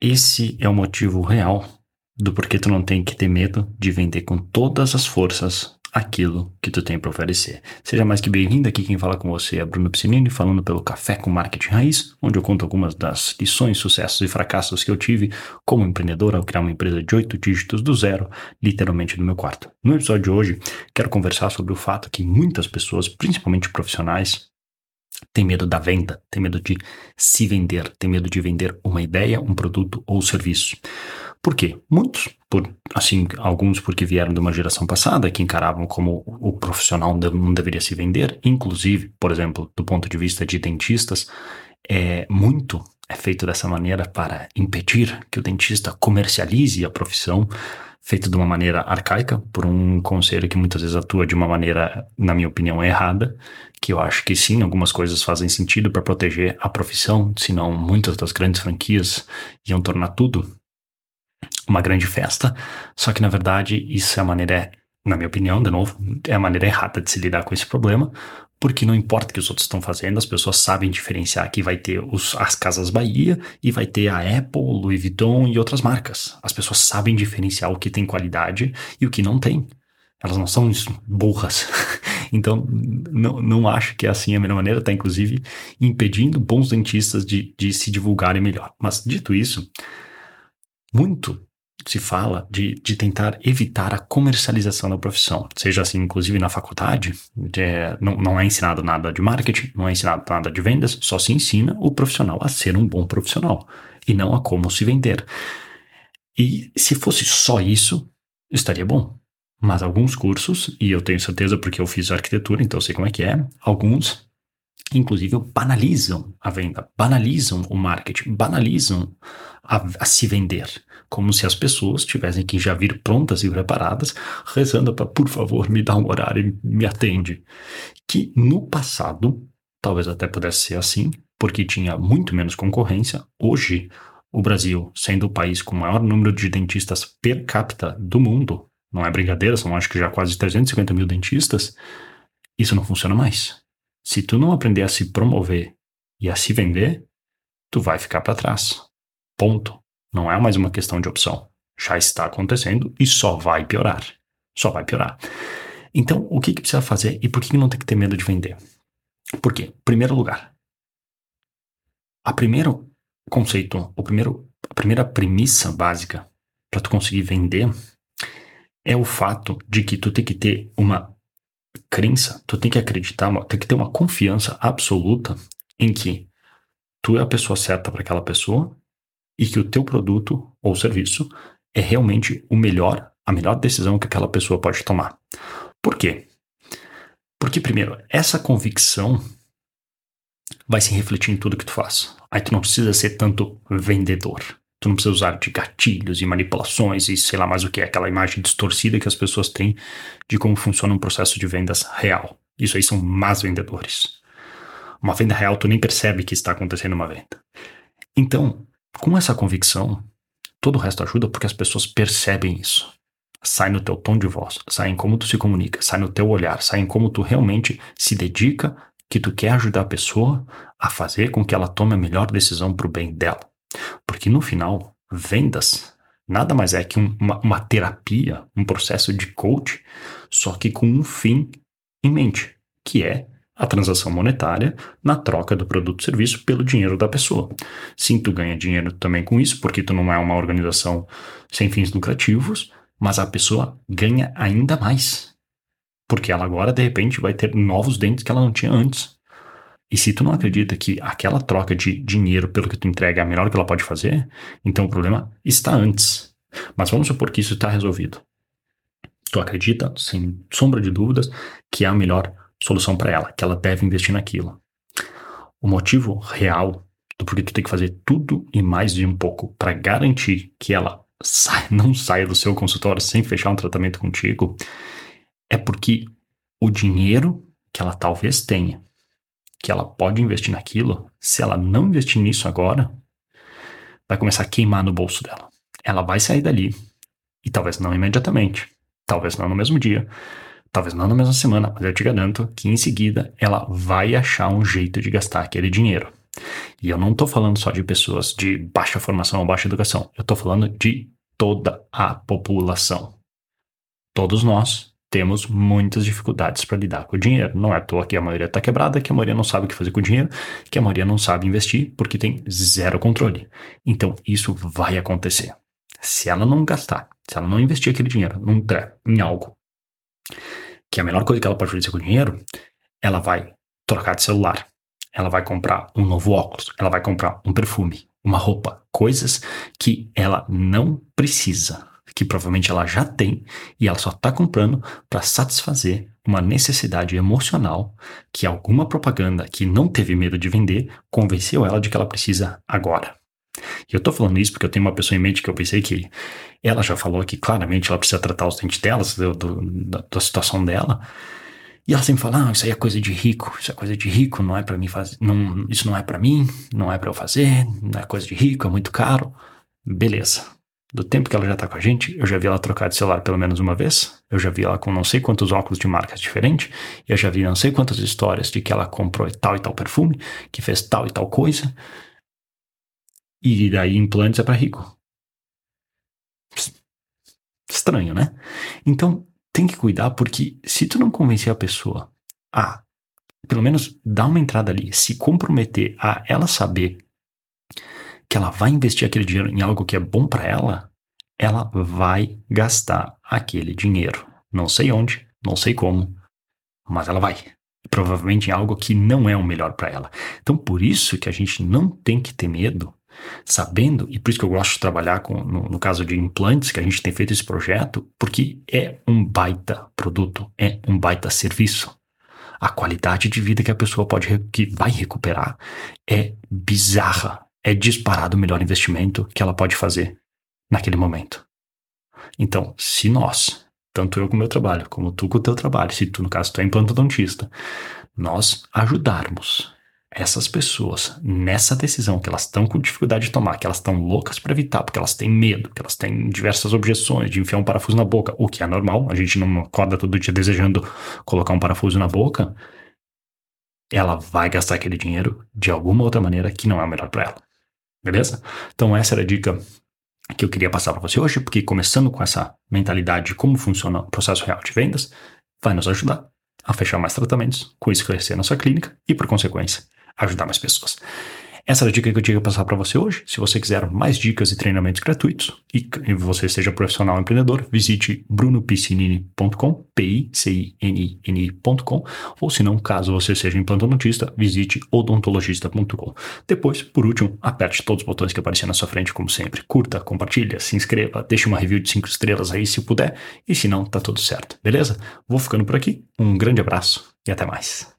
Esse é o motivo real do porquê tu não tem que ter medo de vender com todas as forças aquilo que tu tem para oferecer. Seja mais que bem-vindo aqui quem fala com você é Bruno Piscinini, falando pelo Café com Marketing Raiz, onde eu conto algumas das lições, sucessos e fracassos que eu tive como empreendedor ao criar uma empresa de oito dígitos do zero, literalmente no meu quarto. No episódio de hoje, quero conversar sobre o fato que muitas pessoas, principalmente profissionais, tem medo da venda, tem medo de se vender, tem medo de vender uma ideia, um produto ou serviço. Por quê? Muitos, por, assim, alguns porque vieram de uma geração passada que encaravam como o profissional não deveria se vender, inclusive, por exemplo, do ponto de vista de dentistas, é muito é feito dessa maneira para impedir que o dentista comercialize a profissão, feito de uma maneira arcaica, por um conselho que muitas vezes atua de uma maneira, na minha opinião, errada, que eu acho que sim, algumas coisas fazem sentido para proteger a profissão, senão muitas das grandes franquias iam tornar tudo uma grande festa. Só que, na verdade, isso é a maneira, na minha opinião, de novo, é a maneira errada de se lidar com esse problema, porque não importa o que os outros estão fazendo, as pessoas sabem diferenciar que vai ter os, as Casas Bahia e vai ter a Apple, Louis Vuitton e outras marcas. As pessoas sabem diferenciar o que tem qualidade e o que não tem. Elas não são burras. então, não, não acho que é assim a melhor maneira, está inclusive impedindo bons dentistas de, de se divulgarem melhor. Mas, dito isso, muito se fala de, de tentar evitar a comercialização da profissão, seja assim, inclusive na faculdade, é, não, não é ensinado nada de marketing, não é ensinado nada de vendas, só se ensina o profissional a ser um bom profissional e não a como se vender. E se fosse só isso, estaria bom. Mas alguns cursos, e eu tenho certeza porque eu fiz arquitetura, então sei como é que é, alguns inclusive banalizam a venda, banalizam o marketing, banalizam a, a, se vender, como se as pessoas tivessem que já vir prontas e preparadas, rezando para, por favor, me dá um horário e me atende. Que no passado, talvez até pudesse ser assim, porque tinha muito menos concorrência. Hoje, o Brasil, sendo o país com o maior número de dentistas per capita do mundo, não é brincadeira, são acho que já quase 350 mil dentistas, isso não funciona mais. Se tu não aprender a se promover e a se vender, tu vai ficar para trás. Ponto. Não é mais uma questão de opção. Já está acontecendo e só vai piorar. Só vai piorar. Então, o que, que precisa fazer e por que não tem que ter medo de vender? Por quê? Primeiro lugar. A primeiro conceito, o primeiro, a primeira premissa básica para tu conseguir vender é o fato de que tu tem que ter uma crença, tu tem que acreditar, tem que ter uma confiança absoluta em que tu é a pessoa certa para aquela pessoa e que o teu produto ou serviço é realmente o melhor, a melhor decisão que aquela pessoa pode tomar. Por quê? Porque, primeiro, essa convicção vai se refletir em tudo que tu faz. Aí tu não precisa ser tanto vendedor. Tu não precisa usar de gatilhos e manipulações e sei lá mais o que, aquela imagem distorcida que as pessoas têm de como funciona um processo de vendas real. Isso aí são más vendedores. Uma venda real tu nem percebe que está acontecendo uma venda. Então, com essa convicção, todo o resto ajuda porque as pessoas percebem isso. Sai no teu tom de voz, sai em como tu se comunica, sai no teu olhar, sai em como tu realmente se dedica, que tu quer ajudar a pessoa a fazer com que ela tome a melhor decisão para o bem dela. Porque no final, vendas nada mais é que um, uma, uma terapia, um processo de coach, só que com um fim em mente, que é a transação monetária na troca do produto ou serviço pelo dinheiro da pessoa. Sim, tu ganha dinheiro também com isso, porque tu não é uma organização sem fins lucrativos, mas a pessoa ganha ainda mais. Porque ela agora, de repente, vai ter novos dentes que ela não tinha antes. E se tu não acredita que aquela troca de dinheiro pelo que tu entrega é a melhor que ela pode fazer, então o problema está antes. Mas vamos supor que isso está resolvido. Tu acredita, sem sombra de dúvidas, que é a melhor solução para ela, que ela deve investir naquilo. O motivo real do porquê tu tem que fazer tudo e mais de um pouco para garantir que ela sai, não saia do seu consultório sem fechar um tratamento contigo é porque o dinheiro que ela talvez tenha, que ela pode investir naquilo, se ela não investir nisso agora, vai começar a queimar no bolso dela. Ela vai sair dali, e talvez não imediatamente, talvez não no mesmo dia, talvez não na mesma semana, mas eu te garanto que em seguida ela vai achar um jeito de gastar aquele dinheiro. E eu não estou falando só de pessoas de baixa formação ou baixa educação. Eu estou falando de toda a população. Todos nós temos muitas dificuldades para lidar com o dinheiro. Não é à toa que a maioria está quebrada, que a maioria não sabe o que fazer com o dinheiro, que a maioria não sabe investir porque tem zero controle. Então, isso vai acontecer. Se ela não gastar, se ela não investir aquele dinheiro num em algo, que é a melhor coisa que ela pode fazer com o dinheiro, ela vai trocar de celular, ela vai comprar um novo óculos, ela vai comprar um perfume, uma roupa, coisas que ela não precisa, que provavelmente ela já tem e ela só está comprando para satisfazer uma necessidade emocional que alguma propaganda que não teve medo de vender convenceu ela de que ela precisa agora. E eu tô falando isso porque eu tenho uma pessoa em mente que eu pensei que ela já falou que claramente ela precisa tratar os dentes dela, do, do, da, da situação dela. E ela sempre fala: ah, isso aí é coisa de rico, isso é coisa de rico, não é para mim fazer, não, isso não é para mim, não é para eu fazer, não é coisa de rico, é muito caro. Beleza. Do tempo que ela já tá com a gente, eu já vi ela trocar de celular pelo menos uma vez, eu já vi ela com não sei quantos óculos de marcas diferentes, eu já vi não sei quantas histórias de que ela comprou tal e tal perfume, que fez tal e tal coisa. E daí implantes é para rico. Estranho, né? Então, tem que cuidar porque se tu não convencer a pessoa a, pelo menos, dar uma entrada ali, se comprometer a ela saber que ela vai investir aquele dinheiro em algo que é bom para ela, ela vai gastar aquele dinheiro. Não sei onde, não sei como, mas ela vai. Provavelmente em algo que não é o melhor para ela. Então, por isso que a gente não tem que ter medo sabendo, e por isso que eu gosto de trabalhar com, no, no, caso de implantes, que a gente tem feito esse projeto, porque é um baita produto, é um baita serviço. A qualidade de vida que a pessoa pode que vai recuperar é bizarra, é disparado o melhor investimento que ela pode fazer naquele momento. Então, se nós, tanto eu com o meu trabalho, como tu com o teu trabalho, se tu no caso tu é implantodontista, nós ajudarmos essas pessoas nessa decisão que elas estão com dificuldade de tomar, que elas estão loucas para evitar, porque elas têm medo, que elas têm diversas objeções de enfiar um parafuso na boca, o que é normal, a gente não acorda todo dia desejando colocar um parafuso na boca, ela vai gastar aquele dinheiro de alguma outra maneira que não é o melhor para ela. Beleza? Então essa era a dica que eu queria passar para você hoje, porque começando com essa mentalidade de como funciona o processo real de vendas, vai nos ajudar a fechar mais tratamentos, com isso crescer na sua clínica e, por consequência, ajudar mais pessoas. Essa era a dica que eu tinha que passar para você hoje. Se você quiser mais dicas e treinamentos gratuitos e você seja profissional empreendedor, visite brunopiscinini.com, P-I-C-I-N-I-N-I.com, ou se não, caso você seja implantodontista, visite odontologista.com. Depois, por último, aperte todos os botões que aparecem na sua frente, como sempre. Curta, compartilha, se inscreva, deixe uma review de 5 estrelas aí se puder, e se não, tá tudo certo, beleza? Vou ficando por aqui, um grande abraço e até mais.